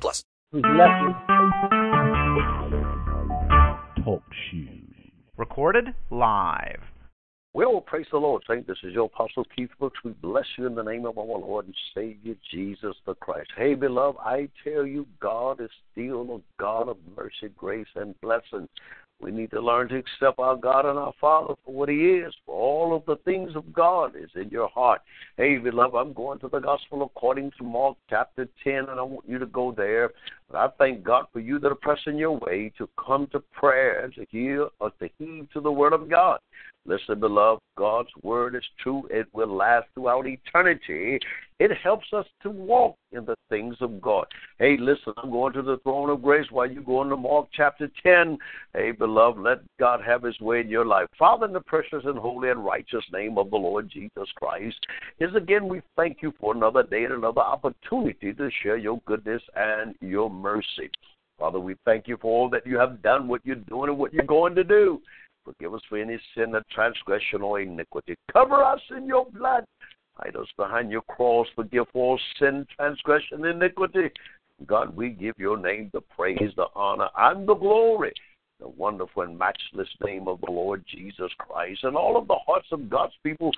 plus. Talk shoes. Recorded live. Well, praise the Lord, Saint. This is your Apostle Keith Brooks. We bless you in the name of our Lord and Savior Jesus the Christ. Hey, beloved, I tell you, God is still a God of mercy, grace, and blessing. We need to learn to accept our God and our Father for what He is. For all of the things of God is in your heart. Hey, beloved, I'm going to the Gospel according to Mark chapter 10, and I want you to go there. But I thank God for you that are pressing your way to come to prayer, to hear or to heed to the Word of God. Listen, beloved, God's word is true. It will last throughout eternity. It helps us to walk in the things of God. Hey, listen, I'm going to the throne of grace while you go into Mark chapter 10. Hey, beloved, let God have his way in your life. Father, in the precious and holy and righteous name of the Lord Jesus Christ, is again we thank you for another day and another opportunity to share your goodness and your mercy. Father, we thank you for all that you have done, what you're doing, and what you're going to do. Forgive us for any sin or transgression or iniquity. Cover us in your blood. Hide us behind your cross. Forgive all sin, transgression, iniquity. God, we give your name the praise, the honor, and the glory. The wonderful and matchless name of the Lord Jesus Christ. And all of the hearts of God's people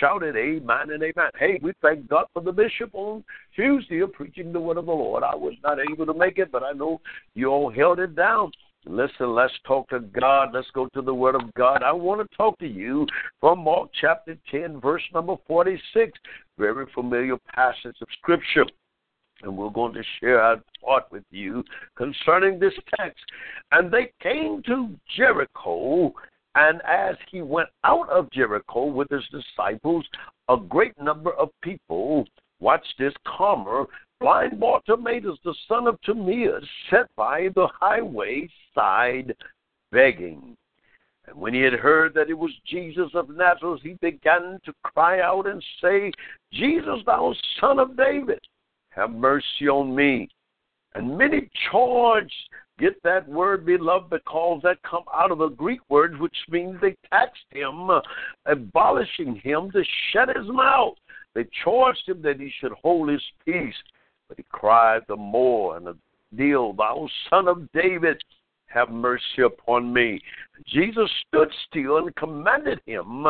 shouted, Amen and Amen. Hey, we thank God for the bishop on Tuesday preaching the word of the Lord. I was not able to make it, but I know you all held it down. Listen, let's talk to God. Let's go to the Word of God. I want to talk to you from Mark chapter 10, verse number 46. Very familiar passage of Scripture. And we're going to share our thought with you concerning this text. And they came to Jericho, and as he went out of Jericho with his disciples, a great number of people, watch this, calmer, blind Bartimaeus, the son of Timaeus, sat by the highway side begging. And when he had heard that it was Jesus of Nazareth, he began to cry out and say, Jesus, thou son of David, have mercy on me. And many charged, get that word, beloved, because that come out of a Greek word, which means they taxed him, uh, abolishing him to shut his mouth. They charged him that he should hold his peace. But he cried the more and the deal, Thou son of David, have mercy upon me. Jesus stood still and commanded him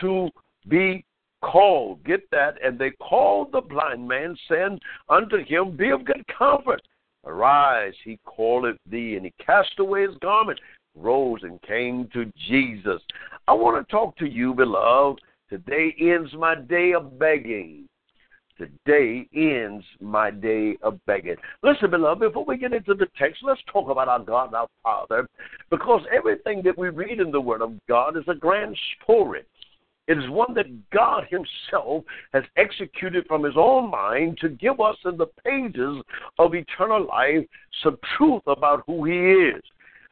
to be called. Get that? And they called the blind man, saying unto him, Be of good comfort. Arise, he calleth thee. And he cast away his garment, rose, and came to Jesus. I want to talk to you, beloved. Today ends my day of begging. Today ends my day of begging. Listen, beloved, before we get into the text, let's talk about our God, our Father, because everything that we read in the Word of God is a grand story. It is one that God Himself has executed from His own mind to give us in the pages of eternal life some truth about who He is.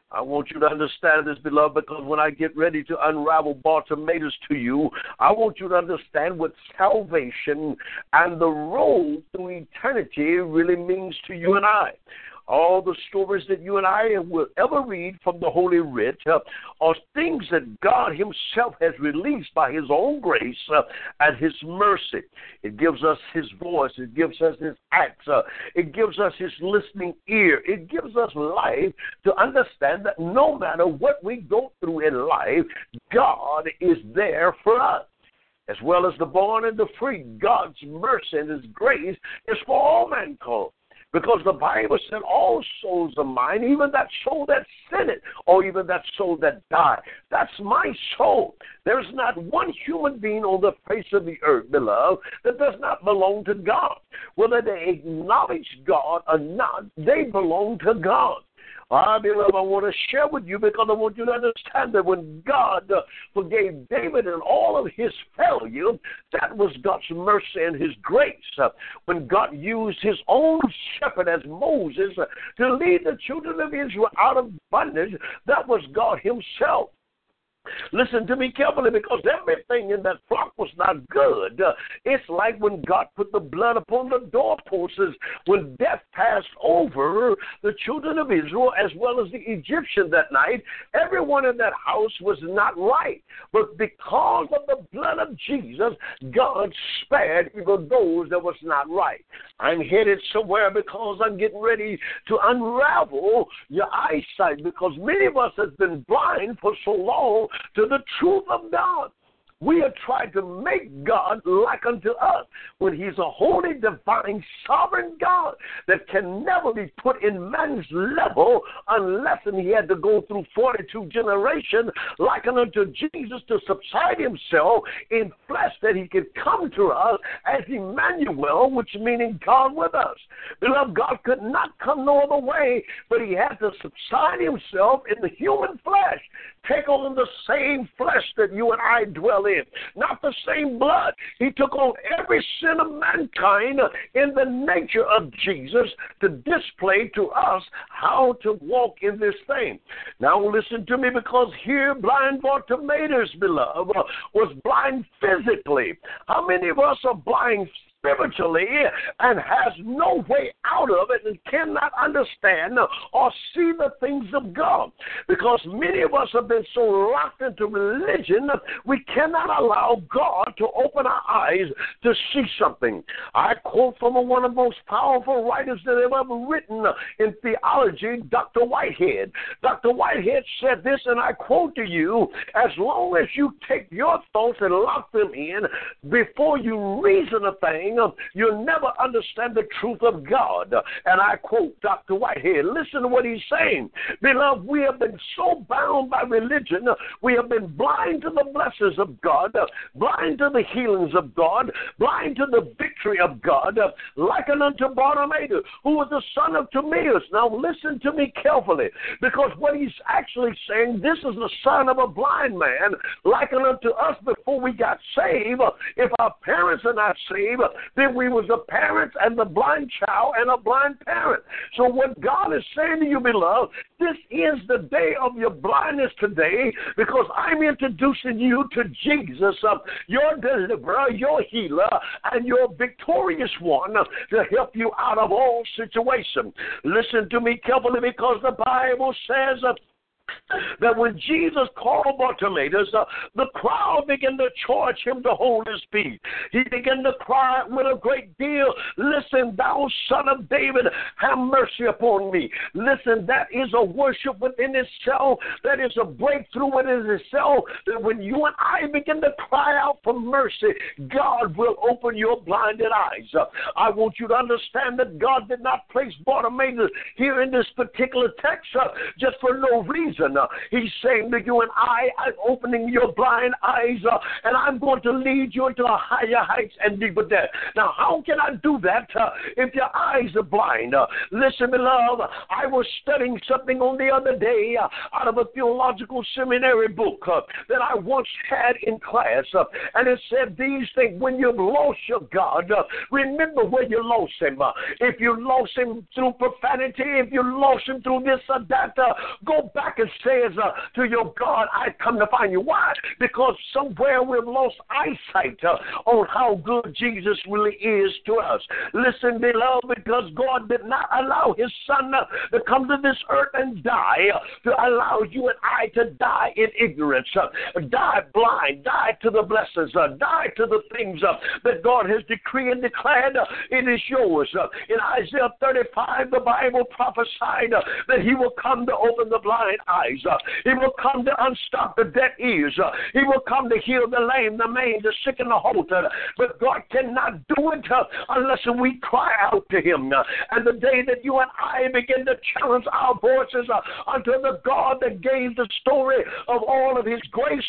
I want you to understand this, beloved, because when I get ready to unravel Bartimaeus to you, I want you to understand what salvation and the road to eternity really means to you and I all the stories that you and I will ever read from the Holy Writ uh, are things that God Himself has released by His own grace uh, and His mercy. It gives us His voice, it gives us His acts, uh, it gives us His listening ear, it gives us life to understand that no matter what we go through in life, God is there for us as well as the born and the free. God's mercy and His grace is for all mankind. Because the Bible said all souls are mine, even that soul that sinned, or even that soul that died. That's my soul. There's not one human being on the face of the earth, beloved, that does not belong to God. Whether they acknowledge God or not, they belong to God. Ah, beloved, I want to share with you because I want you to understand that when God forgave David and all of his failure, that was God's mercy and his grace. When God used his own shepherd as Moses to lead the children of Israel out of bondage, that was God himself. Listen to me carefully because everything in that flock was not good. It's like when God put the blood upon the doorposts, when death passed over the children of Israel as well as the Egyptian that night. Everyone in that house was not right. But because of the blood of Jesus, God spared even those that was not right. I'm headed somewhere because I'm getting ready to unravel your eyesight because many of us have been blind for so long to the truth of God. We have tried to make God like unto us when He's a holy, divine, sovereign God that can never be put in man's level unless and He had to go through 42 generations, like unto Jesus to subside Himself in flesh that He could come to us as Emmanuel, which meaning God with us. Beloved, God could not come no other way, but He had to subside Himself in the human flesh, take on the same flesh that you and I dwell in, not the same blood. He took on every sin of mankind in the nature of Jesus to display to us how to walk in this thing. Now, listen to me because here, blind Bartimaeus, beloved, was blind physically. How many of us are blind spiritually and has no way out of it and cannot understand or see the things of God. Because many of us have been so locked into religion, we cannot allow God to open our eyes to see something. I quote from one of the most powerful writers that have ever written in theology, Dr. Whitehead. Dr. Whitehead said this, and I quote to you as long as you take your thoughts and lock them in before you reason a thing, you'll never understand the truth of God. And I quote Dr. Whitehead. Listen to what he's saying. Beloved, we have been so bound by religion, we have been blind to the blessings of God, blind to the healings of God, blind to the victory of God, likened unto Bartimaeus, who was the son of Timaeus. Now listen to me carefully, because what he's actually saying, this is the son of a blind man, likened unto us before we got saved. If our parents are not saved, then we was a parent and the blind child and a blind parent. So what God is saying to you, beloved, this is the day of your blindness today because I'm introducing you to Jesus, uh, your deliverer, your healer, and your victorious one to help you out of all situations. Listen to me carefully because the Bible says uh, that when Jesus called Bartimaeus, uh, the crowd began to charge him to hold his feet. He began to cry with a great deal, Listen, thou son of David, have mercy upon me. Listen, that is a worship within itself. That is a breakthrough within itself. That when you and I begin to cry out for mercy, God will open your blinded eyes. Uh, I want you to understand that God did not place Bartimaeus here in this particular text uh, just for no reason Uh, he's saying to you and I, I'm opening your blind eyes uh, and I'm going to lead you into a higher heights and deeper depths. Now, how can I do that uh, if your eyes are blind? Uh, listen, beloved, I was studying something on the other day uh, out of a theological seminary book uh, that I once had in class, and it said these things when you've lost your God, remember where you lost him. if you lost him through profanity, if you lost him through this or that, go back and says uh, to your God, I come to find you. Why? Because somewhere we've lost eyesight uh, on how good Jesus really is to us. Listen, beloved, because God did not allow his son uh, to come to this earth and die uh, to allow you and I to die in ignorance, uh, die blind, die to the blessings, uh, die to the things that God has decreed and declared it is yours. in Isaiah 35, the Bible prophesied that he will come to open the blind eyes. Uh, he will come to unstop the deaf ears. Uh, he will come to heal the lame, the maimed, the sick, and the halter. But God cannot do it uh, unless we cry out to Him. And the day that you and I begin to challenge our voices unto the God that gave the story of all of His grace,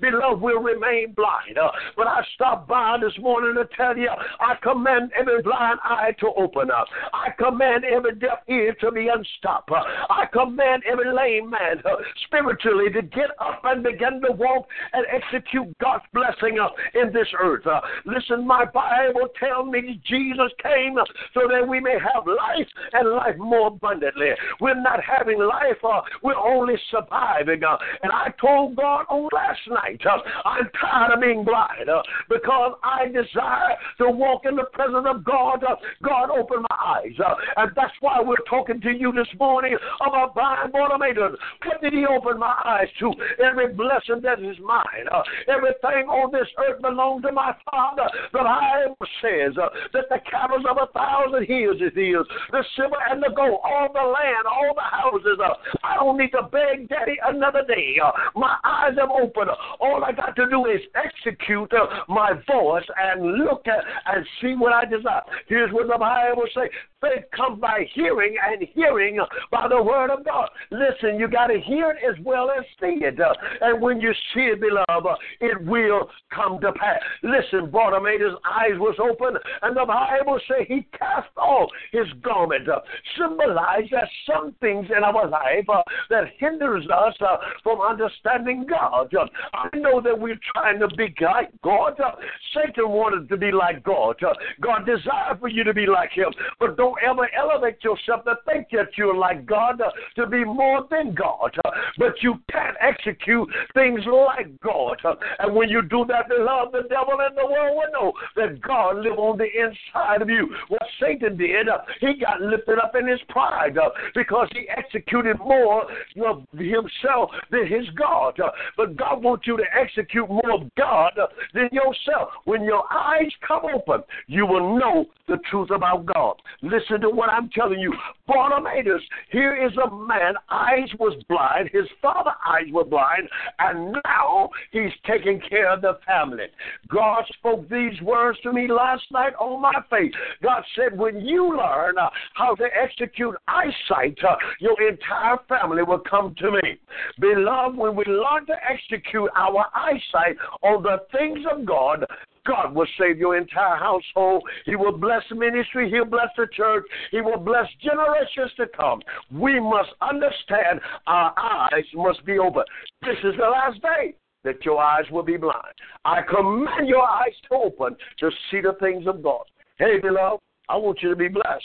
beloved, will remain blind. But I stopped by this morning to tell you, I command every blind eye to open up. I command every deaf ear to be unstopped. I command every lame man uh, spiritually to get up and begin to walk and execute God's blessing uh, in this earth. Uh, listen, my Bible tells me Jesus came uh, so that we may have life and life more abundantly. We're not having life, uh, we're only surviving. Uh. And I told God on last night, I'm tired of being blind because I desire to walk in the presence of God. God, open my eyes. And that's why we're talking to you this morning about blind Bartimaeus. What did he open my eyes to? Every blessing that is mine, uh, everything on this earth belongs to my Father. The Bible says uh, that the cattle of a thousand hills is his, the silver and the gold, all the land, all the houses. Uh, I don't need to beg Daddy another day. Uh, my eyes have opened. All I got to do is execute uh, my voice and look at and see what I desire. Here's what the Bible says faith comes by hearing, and hearing by the word of God. Listen, you got to hear it as well as see it. Uh, and when you see it, beloved, it will come to pass. Listen, Bartimaeus' eyes was open, and the Bible says he cast off his garment, uh, symbolize that some things in our life uh, that hinders us uh, from understanding God. Uh, I know that we're trying to be like God. Uh, Satan wanted to be like God. Uh, God desired for you to be like him, but don't ever elevate yourself to think that you're like God, to be more than God. Uh, but you can't execute things like God. Uh, and when you do that, love the devil and the world will know that God live on the inside of you. What Satan did, uh, he got lifted up in his pride because he executed more of himself than his God. But God wants you to execute more of God than yourself. When your eyes come open, you will know the truth about God. Listen to what I'm telling you. Bartimaeus, here is a man, eyes was blind, his father eyes were blind, and now he's taking care of the family. God spoke these words to me last night on my face. God said, when you learn uh, how to execute eyesight, uh, your entire family will come to me. Beloved, when we learn to execute our eyesight on the things of God, God will save your entire household. He will bless ministry. He'll bless the church. He will bless generations to come. We must understand our eyes must be open. This is the last day that your eyes will be blind. I command your eyes to open to see the things of God. Hey, beloved, I want you to be blessed.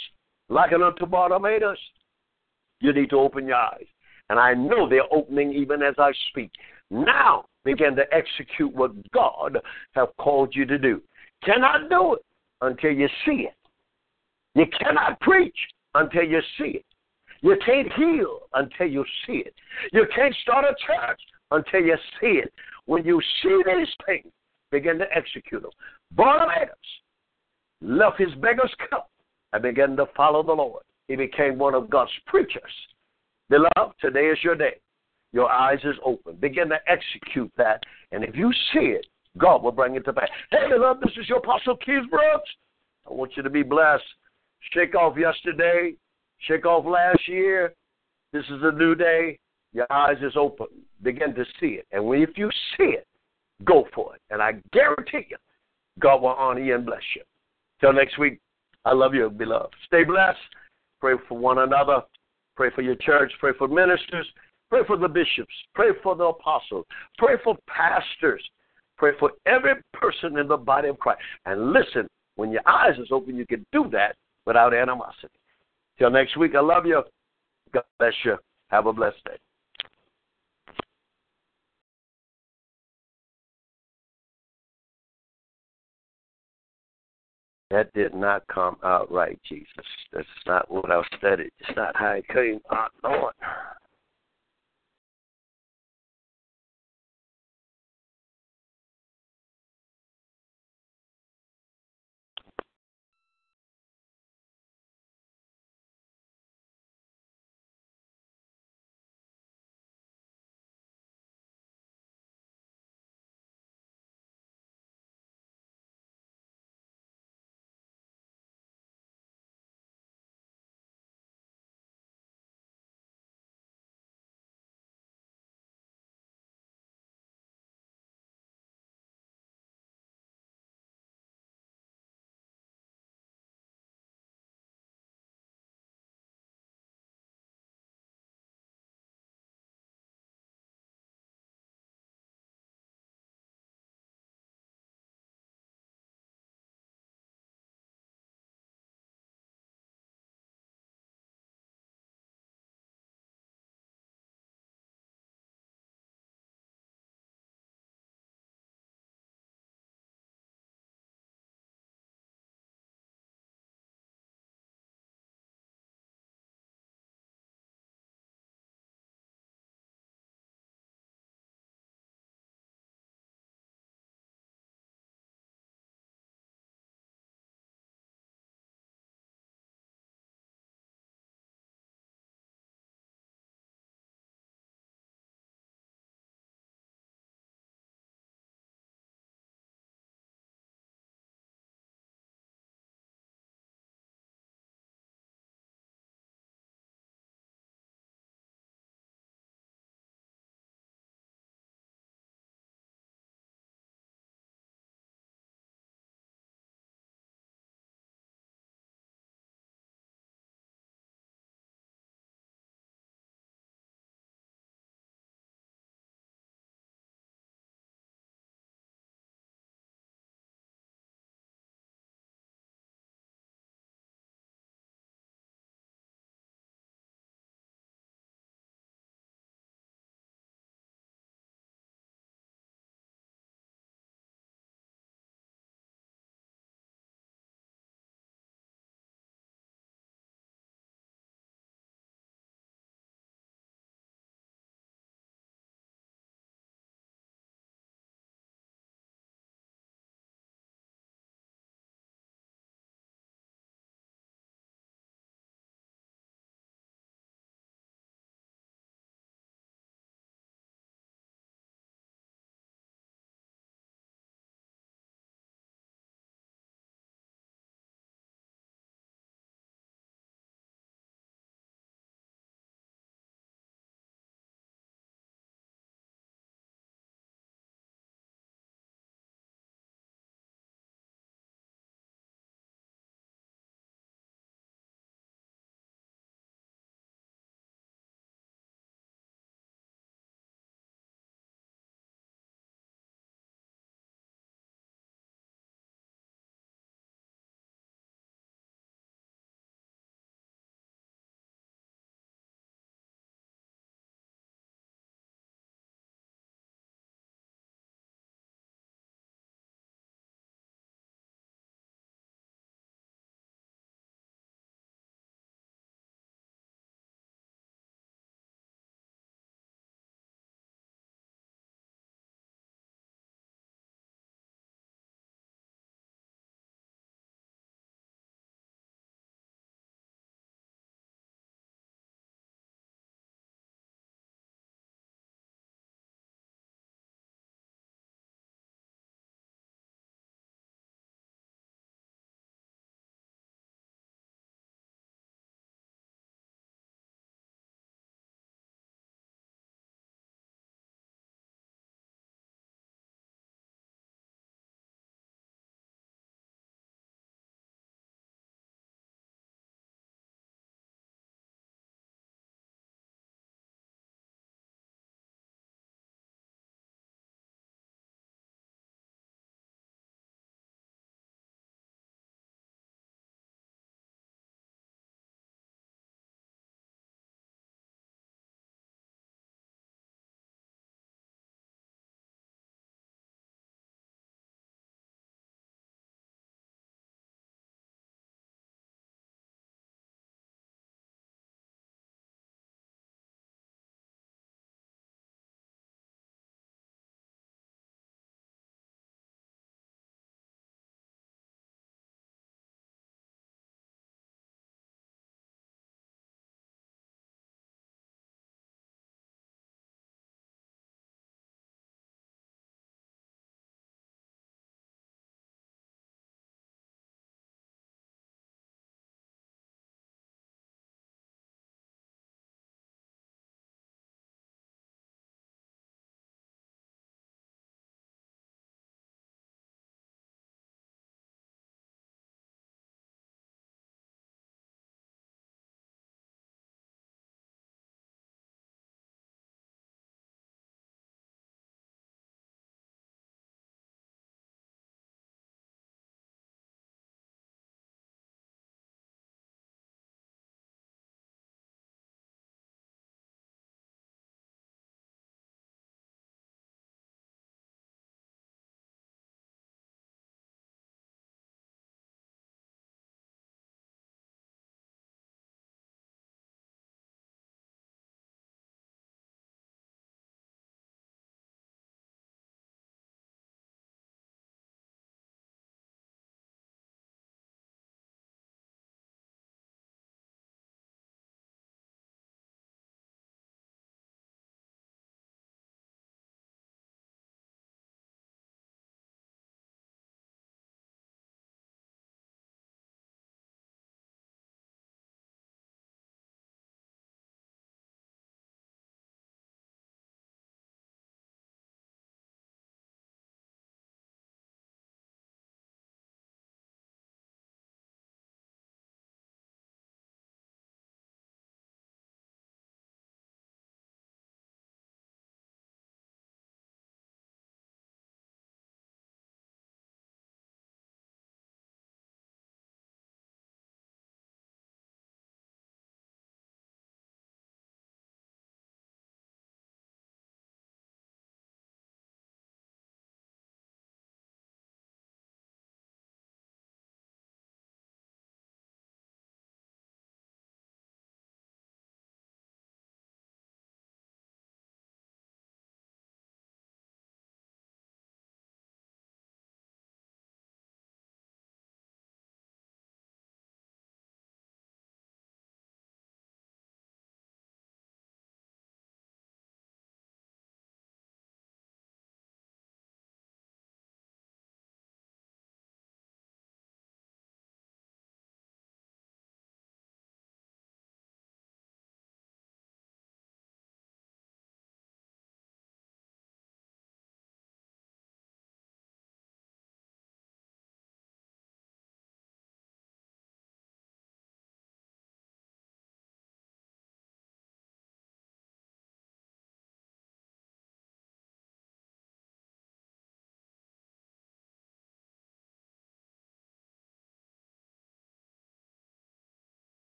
Like an unto Bartimaeus, you need to open your eyes. And I know they're opening even as I speak. Now, begin to execute what God have called you to do. Cannot do it until you see it. You cannot preach until you see it. You can't heal until you see it. You can't start a church until you see it. When you see these things, begin to execute them. Bartimaeus left his beggar's cup and began to follow the Lord. He became one of God's preachers. Beloved, today is your day your eyes is open. Begin to execute that. And if you see it, God will bring it to pass. Hey, beloved, this is your Apostle Keith Brooks. I want you to be blessed. Shake off yesterday. Shake off last year. This is a new day. Your eyes is open. Begin to see it. And if you see it, go for it. And I guarantee you, God will honor you and bless you. Till next week, I love you, beloved. Stay blessed. Pray for one another. Pray for your church. Pray for ministers. Pray for the bishops. Pray for the apostles. Pray for pastors. Pray for every person in the body of Christ. And listen, when your eyes is open, you can do that without animosity. Till next week, I love you. God bless you. Have a blessed day. That did not come out right, Jesus. That's not what I studied. It's not how it came out. Lord.